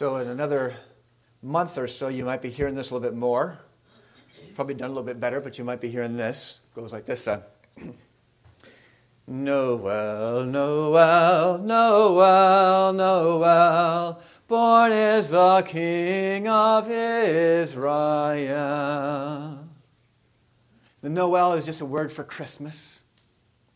So, in another month or so, you might be hearing this a little bit more. Probably done a little bit better, but you might be hearing this. It goes like this uh, Noel, Noel, Noel, Noel, born is the King of Israel. The Noel is just a word for Christmas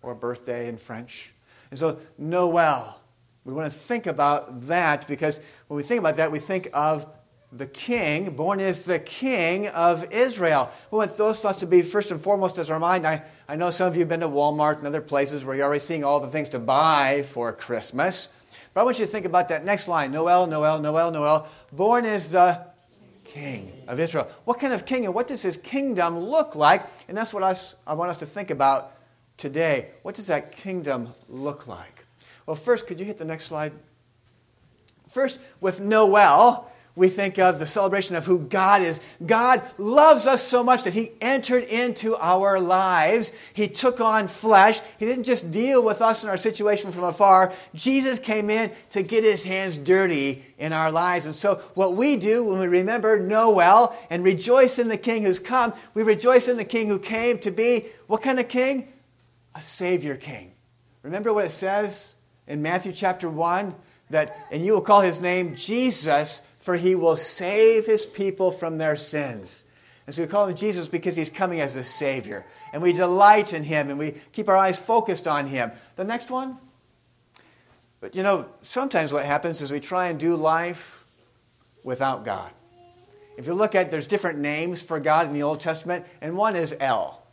or birthday in French. And so, Noel, we want to think about that because when we think about that, we think of the king, born is the king of Israel. We want those thoughts to be first and foremost as our mind. I, I know some of you have been to Walmart and other places where you're already seeing all the things to buy for Christmas. But I want you to think about that next line Noel, Noel, Noel, Noel. Born is the king of Israel. What kind of king and what does his kingdom look like? And that's what I, I want us to think about today. What does that kingdom look like? Well, first, could you hit the next slide? First, with Noel, we think of the celebration of who God is. God loves us so much that He entered into our lives. He took on flesh. He didn't just deal with us and our situation from afar. Jesus came in to get His hands dirty in our lives. And so, what we do when we remember Noel and rejoice in the King who's come, we rejoice in the King who came to be what kind of King? A Savior King. Remember what it says in Matthew chapter 1 that, and you will call his name Jesus, for he will save his people from their sins. And so we call him Jesus because he's coming as a Savior. And we delight in him and we keep our eyes focused on him. The next one? But you know, sometimes what happens is we try and do life without God. If you look at, there's different names for God in the Old Testament, and one is El.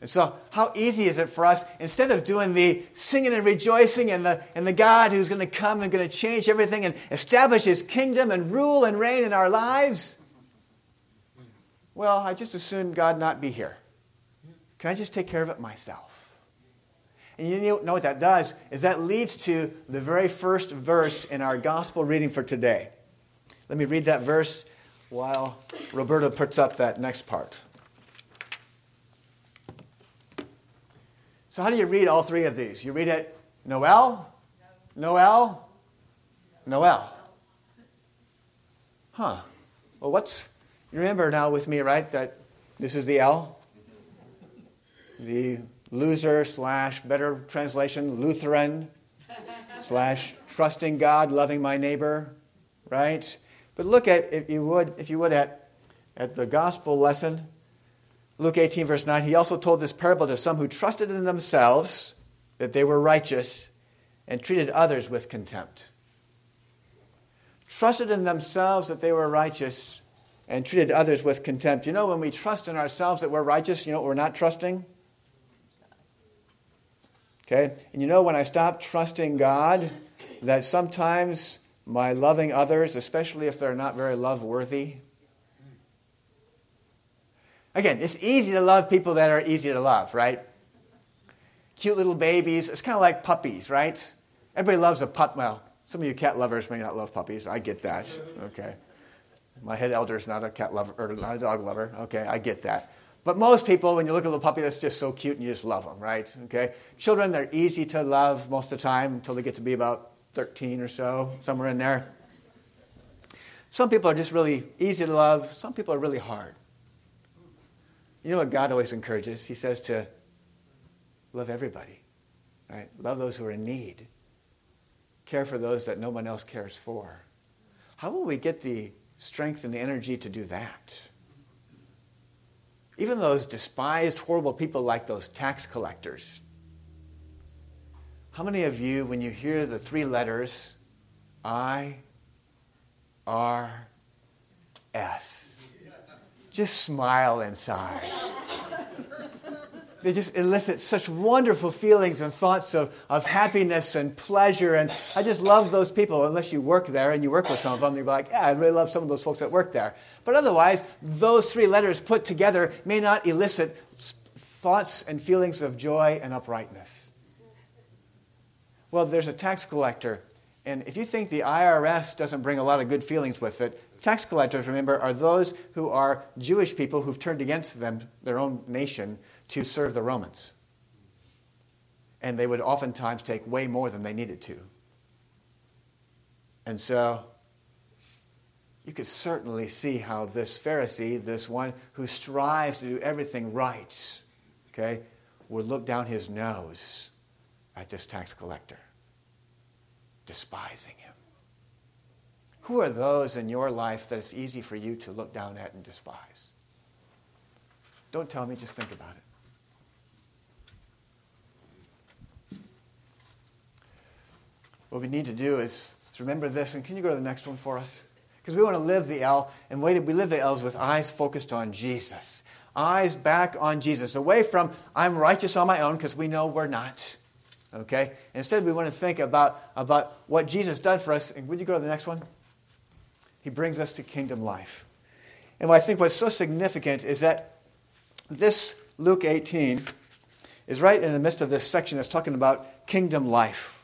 And so, how easy is it for us, instead of doing the singing and rejoicing and the, and the God who's going to come and going to change everything and establish his kingdom and rule and reign in our lives? Well, I just assume God not be here. Can I just take care of it myself? And you know what that does is that leads to the very first verse in our gospel reading for today. Let me read that verse while Roberta puts up that next part. So, how do you read all three of these? You read it Noel, Noel, Noel. Huh. Well, what's. You remember now with me, right, that this is the L? The loser slash better translation, Lutheran slash trusting God, loving my neighbor, right? But look at, if you would, if you would, at, at the gospel lesson Luke 18, verse 9, he also told this parable to some who trusted in themselves that they were righteous and treated others with contempt. Trusted in themselves that they were righteous and treated others with contempt. You know, when we trust in ourselves that we're righteous, you know we're not trusting? Okay? And you know, when I stop trusting God, that sometimes my loving others, especially if they're not very love worthy, Again, it's easy to love people that are easy to love, right? Cute little babies. It's kind of like puppies, right? Everybody loves a pup. Well, some of you cat lovers may not love puppies. I get that. Okay. My head elder is not a cat lover or not a dog lover. Okay, I get that. But most people, when you look at a little puppy, that's just so cute and you just love them, right? Okay. Children, they're easy to love most of the time until they get to be about 13 or so, somewhere in there. Some people are just really easy to love. Some people are really hard. You know what God always encourages? He says to love everybody, right? Love those who are in need. Care for those that no one else cares for. How will we get the strength and the energy to do that? Even those despised, horrible people like those tax collectors. How many of you, when you hear the three letters I, R, S, just smile inside. They just elicit such wonderful feelings and thoughts of, of happiness and pleasure. And I just love those people, unless you work there and you work with some of them. You're like, yeah, I really love some of those folks that work there. But otherwise, those three letters put together may not elicit thoughts and feelings of joy and uprightness. Well, there's a tax collector. And if you think the IRS doesn't bring a lot of good feelings with it, Tax collectors, remember, are those who are Jewish people who've turned against them, their own nation, to serve the Romans. And they would oftentimes take way more than they needed to. And so you could certainly see how this Pharisee, this one who strives to do everything right, okay, would look down his nose at this tax collector, despising him. Who are those in your life that it's easy for you to look down at and despise? Don't tell me, just think about it. What we need to do is, is remember this, and can you go to the next one for us? Because we want to live the L, and way that we live the L's with eyes focused on Jesus. Eyes back on Jesus, away from I'm righteous on my own, because we know we're not. Okay? Instead, we want to think about, about what Jesus done for us. And would you go to the next one? He brings us to kingdom life. And I think what's so significant is that this Luke 18 is right in the midst of this section that's talking about kingdom life.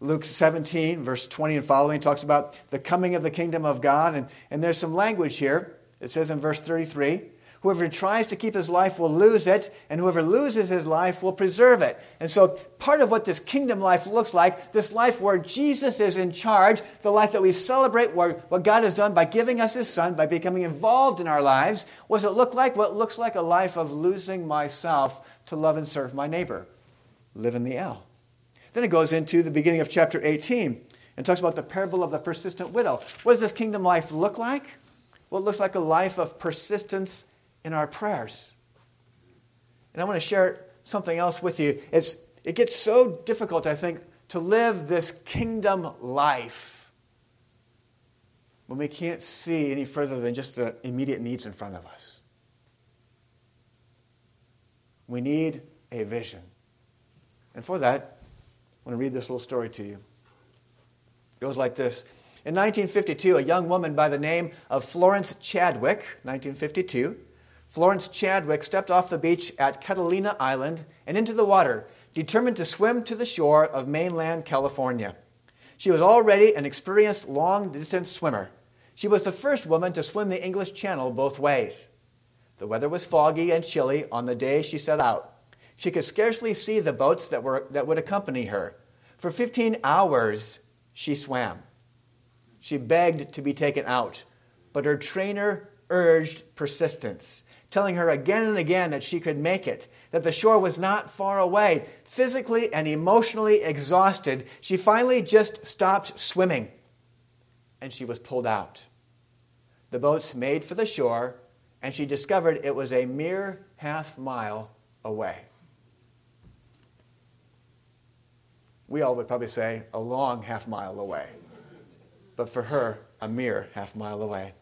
Luke 17, verse 20 and following, talks about the coming of the kingdom of God. And, and there's some language here. It says in verse 33 Whoever tries to keep his life will lose it, and whoever loses his life will preserve it. And so, part of what this kingdom life looks like, this life where Jesus is in charge, the life that we celebrate, where, what God has done by giving us his son, by becoming involved in our lives, what does it look like? Well, looks like a life of losing myself to love and serve my neighbor. Live in the L. Then it goes into the beginning of chapter 18 and talks about the parable of the persistent widow. What does this kingdom life look like? Well, it looks like a life of persistence in our prayers. And I want to share something else with you. It's, it gets so difficult, I think, to live this kingdom life when we can't see any further than just the immediate needs in front of us. We need a vision. And for that, I want to read this little story to you. It goes like this. In 1952, a young woman by the name of Florence Chadwick, 1952, Florence Chadwick stepped off the beach at Catalina Island and into the water, determined to swim to the shore of mainland California. She was already an experienced long distance swimmer. She was the first woman to swim the English Channel both ways. The weather was foggy and chilly on the day she set out. She could scarcely see the boats that, were, that would accompany her. For 15 hours, she swam. She begged to be taken out, but her trainer urged persistence telling her again and again that she could make it, that the shore was not far away. Physically and emotionally exhausted, she finally just stopped swimming and she was pulled out. The boats made for the shore, and she discovered it was a mere half mile away. We all would probably say a long half mile away, but for her, a mere half mile away.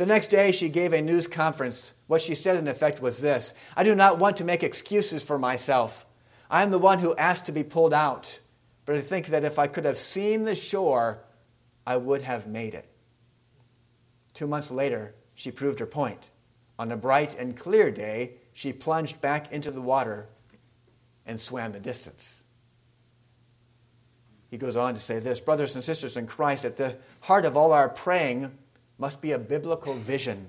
The next day, she gave a news conference. What she said, in effect, was this I do not want to make excuses for myself. I am the one who asked to be pulled out. But I think that if I could have seen the shore, I would have made it. Two months later, she proved her point. On a bright and clear day, she plunged back into the water and swam the distance. He goes on to say this Brothers and sisters in Christ, at the heart of all our praying must be a biblical vision.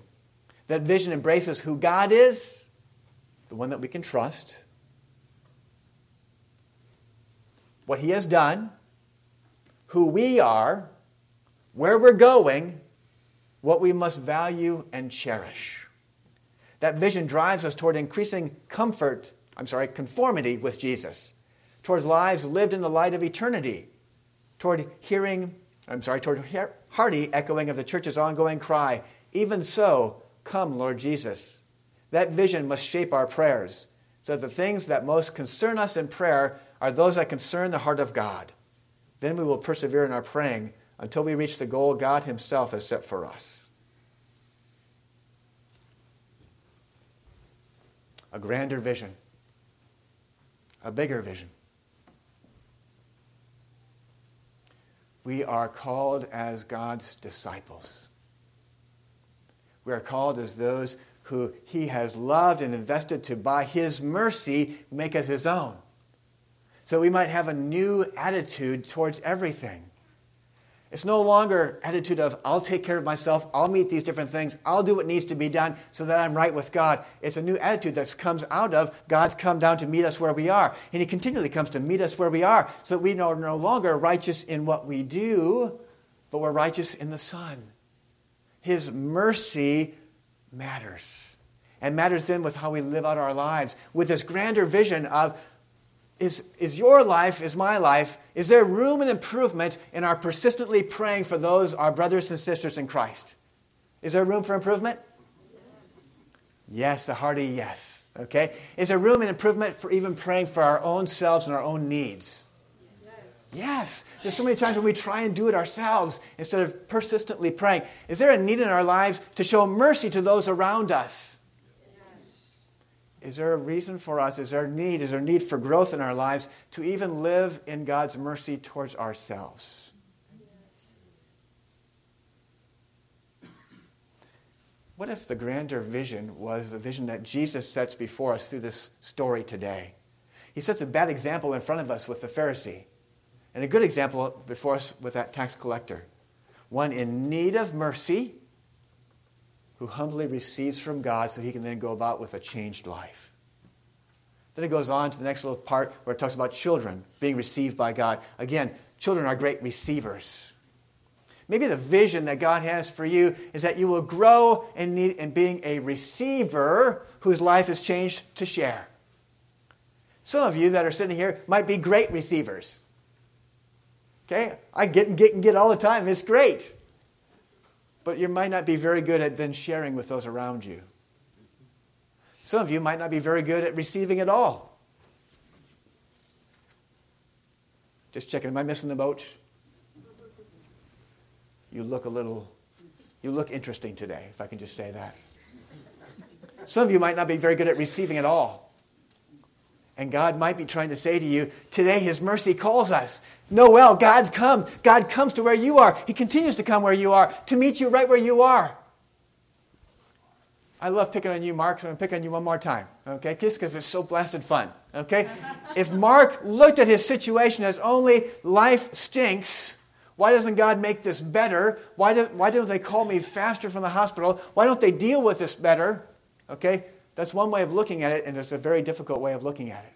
That vision embraces who God is, the one that we can trust, what He has done, who we are, where we're going, what we must value and cherish. That vision drives us toward increasing comfort, I'm sorry, conformity with Jesus, towards lives lived in the light of eternity, toward hearing, I'm sorry, toward hearty echoing of the church's ongoing cry, Even so, come, Lord Jesus. That vision must shape our prayers, so that the things that most concern us in prayer are those that concern the heart of God. Then we will persevere in our praying until we reach the goal God Himself has set for us. A grander vision, a bigger vision. We are called as God's disciples. We are called as those who He has loved and invested to, by His mercy, make us His own. So we might have a new attitude towards everything. It's no longer attitude of I'll take care of myself, I'll meet these different things, I'll do what needs to be done so that I'm right with God. It's a new attitude that comes out of God's come down to meet us where we are. And He continually comes to meet us where we are so that we are no longer righteous in what we do, but we're righteous in the Son. His mercy matters. And matters then with how we live out our lives, with this grander vision of is, is your life, is my life, is there room and improvement in our persistently praying for those, our brothers and sisters in Christ? Is there room for improvement? Yes, a hearty yes. Okay? Is there room and improvement for even praying for our own selves and our own needs? Yes. yes. There's so many times when we try and do it ourselves instead of persistently praying. Is there a need in our lives to show mercy to those around us? Is there a reason for us? Is there a need? Is there a need for growth in our lives to even live in God's mercy towards ourselves? What if the grander vision was the vision that Jesus sets before us through this story today? He sets a bad example in front of us with the Pharisee, and a good example before us with that tax collector. One in need of mercy who humbly receives from God so he can then go about with a changed life. Then it goes on to the next little part where it talks about children being received by God. Again, children are great receivers. Maybe the vision that God has for you is that you will grow in, need, in being a receiver whose life is changed to share. Some of you that are sitting here might be great receivers. Okay? I get and get and get all the time. It's great but you might not be very good at then sharing with those around you. Some of you might not be very good at receiving at all. Just checking, am I missing the boat? You look a little, you look interesting today, if I can just say that. Some of you might not be very good at receiving at all. And God might be trying to say to you, today His mercy calls us. Noel, God's come. God comes to where you are. He continues to come where you are, to meet you right where you are. I love picking on you, Mark, so I'm going to pick on you one more time, okay? Just because it's so blasted fun, okay? if Mark looked at his situation as only life stinks, why doesn't God make this better? Why, do, why don't they call me faster from the hospital? Why don't they deal with this better? Okay? That's one way of looking at it, and it's a very difficult way of looking at it.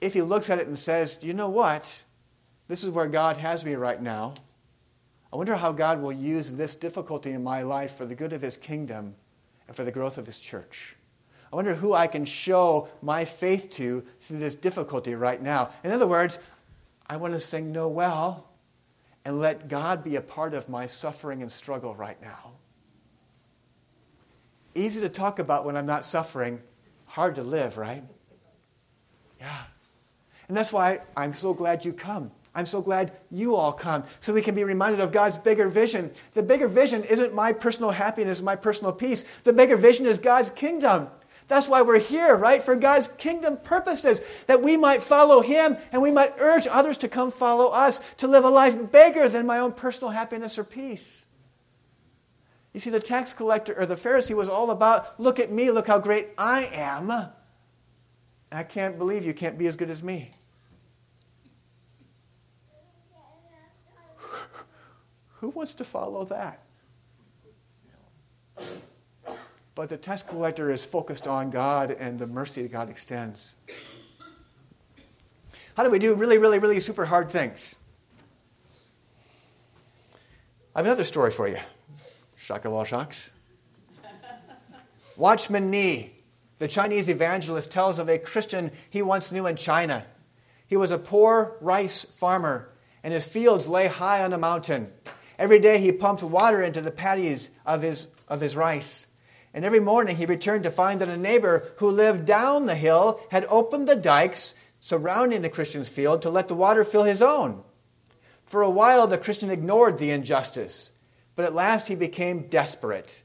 If he looks at it and says, you know what? This is where God has me right now. I wonder how God will use this difficulty in my life for the good of his kingdom and for the growth of his church. I wonder who I can show my faith to through this difficulty right now. In other words, I want to sing No Well and let God be a part of my suffering and struggle right now. Easy to talk about when I'm not suffering, hard to live, right? Yeah. And that's why I'm so glad you come. I'm so glad you all come so we can be reminded of God's bigger vision. The bigger vision isn't my personal happiness, my personal peace. The bigger vision is God's kingdom. That's why we're here, right? For God's kingdom purposes, that we might follow Him and we might urge others to come follow us, to live a life bigger than my own personal happiness or peace. You see, the tax collector or the Pharisee was all about, look at me, look how great I am. I can't believe you can't be as good as me. Who wants to follow that? But the tax collector is focused on God and the mercy that God extends. How do we do really, really, really super hard things? I have another story for you. Shock of all shocks. Watchman Nee, the Chinese evangelist, tells of a Christian he once knew in China. He was a poor rice farmer, and his fields lay high on a mountain. Every day he pumped water into the paddies of his, of his rice. And every morning he returned to find that a neighbor who lived down the hill had opened the dikes surrounding the Christian's field to let the water fill his own. For a while, the Christian ignored the injustice. But at last he became desperate.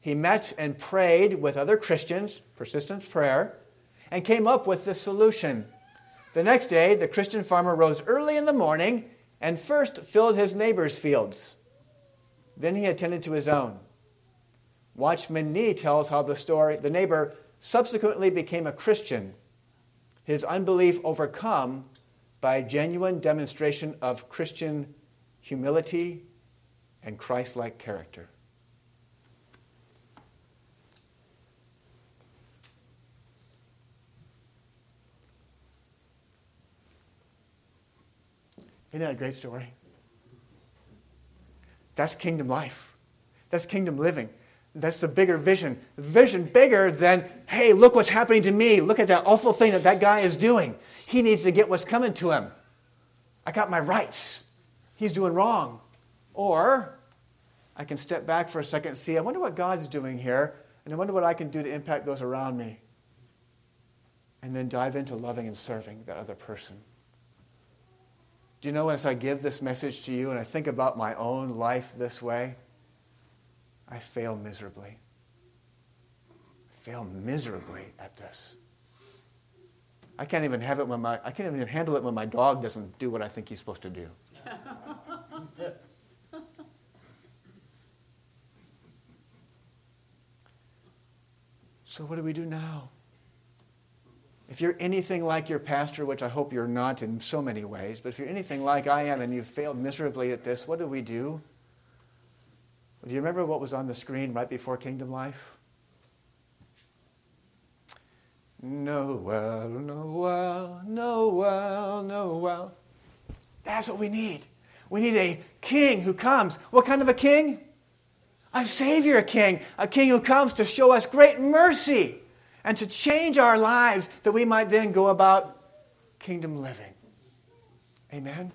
He met and prayed with other Christians, persistent prayer, and came up with the solution. The next day, the Christian farmer rose early in the morning and first filled his neighbor's fields. Then he attended to his own. Watchman Nee tells how the story, the neighbor subsequently became a Christian, his unbelief overcome by genuine demonstration of Christian humility and Christ like character. Isn't that a great story? That's kingdom life. That's kingdom living. That's the bigger vision. Vision bigger than, hey, look what's happening to me. Look at that awful thing that that guy is doing. He needs to get what's coming to him. I got my rights. He's doing wrong. Or I can step back for a second and see, I wonder what God's doing here, and I wonder what I can do to impact those around me. And then dive into loving and serving that other person. Do you know as I give this message to you and I think about my own life this way, I fail miserably. I fail miserably at this. I can't even have it when my I can't even handle it when my dog doesn't do what I think he's supposed to do. so what do we do now? If you're anything like your pastor, which I hope you're not in so many ways, but if you're anything like I am and you've failed miserably at this, what do we do? Do you remember what was on the screen right before Kingdom Life? Noel, Noel, Noel, Noel. That's what we need. We need a king who comes. What kind of a king? A Savior king. A king who comes to show us great mercy and to change our lives that we might then go about kingdom living. Amen?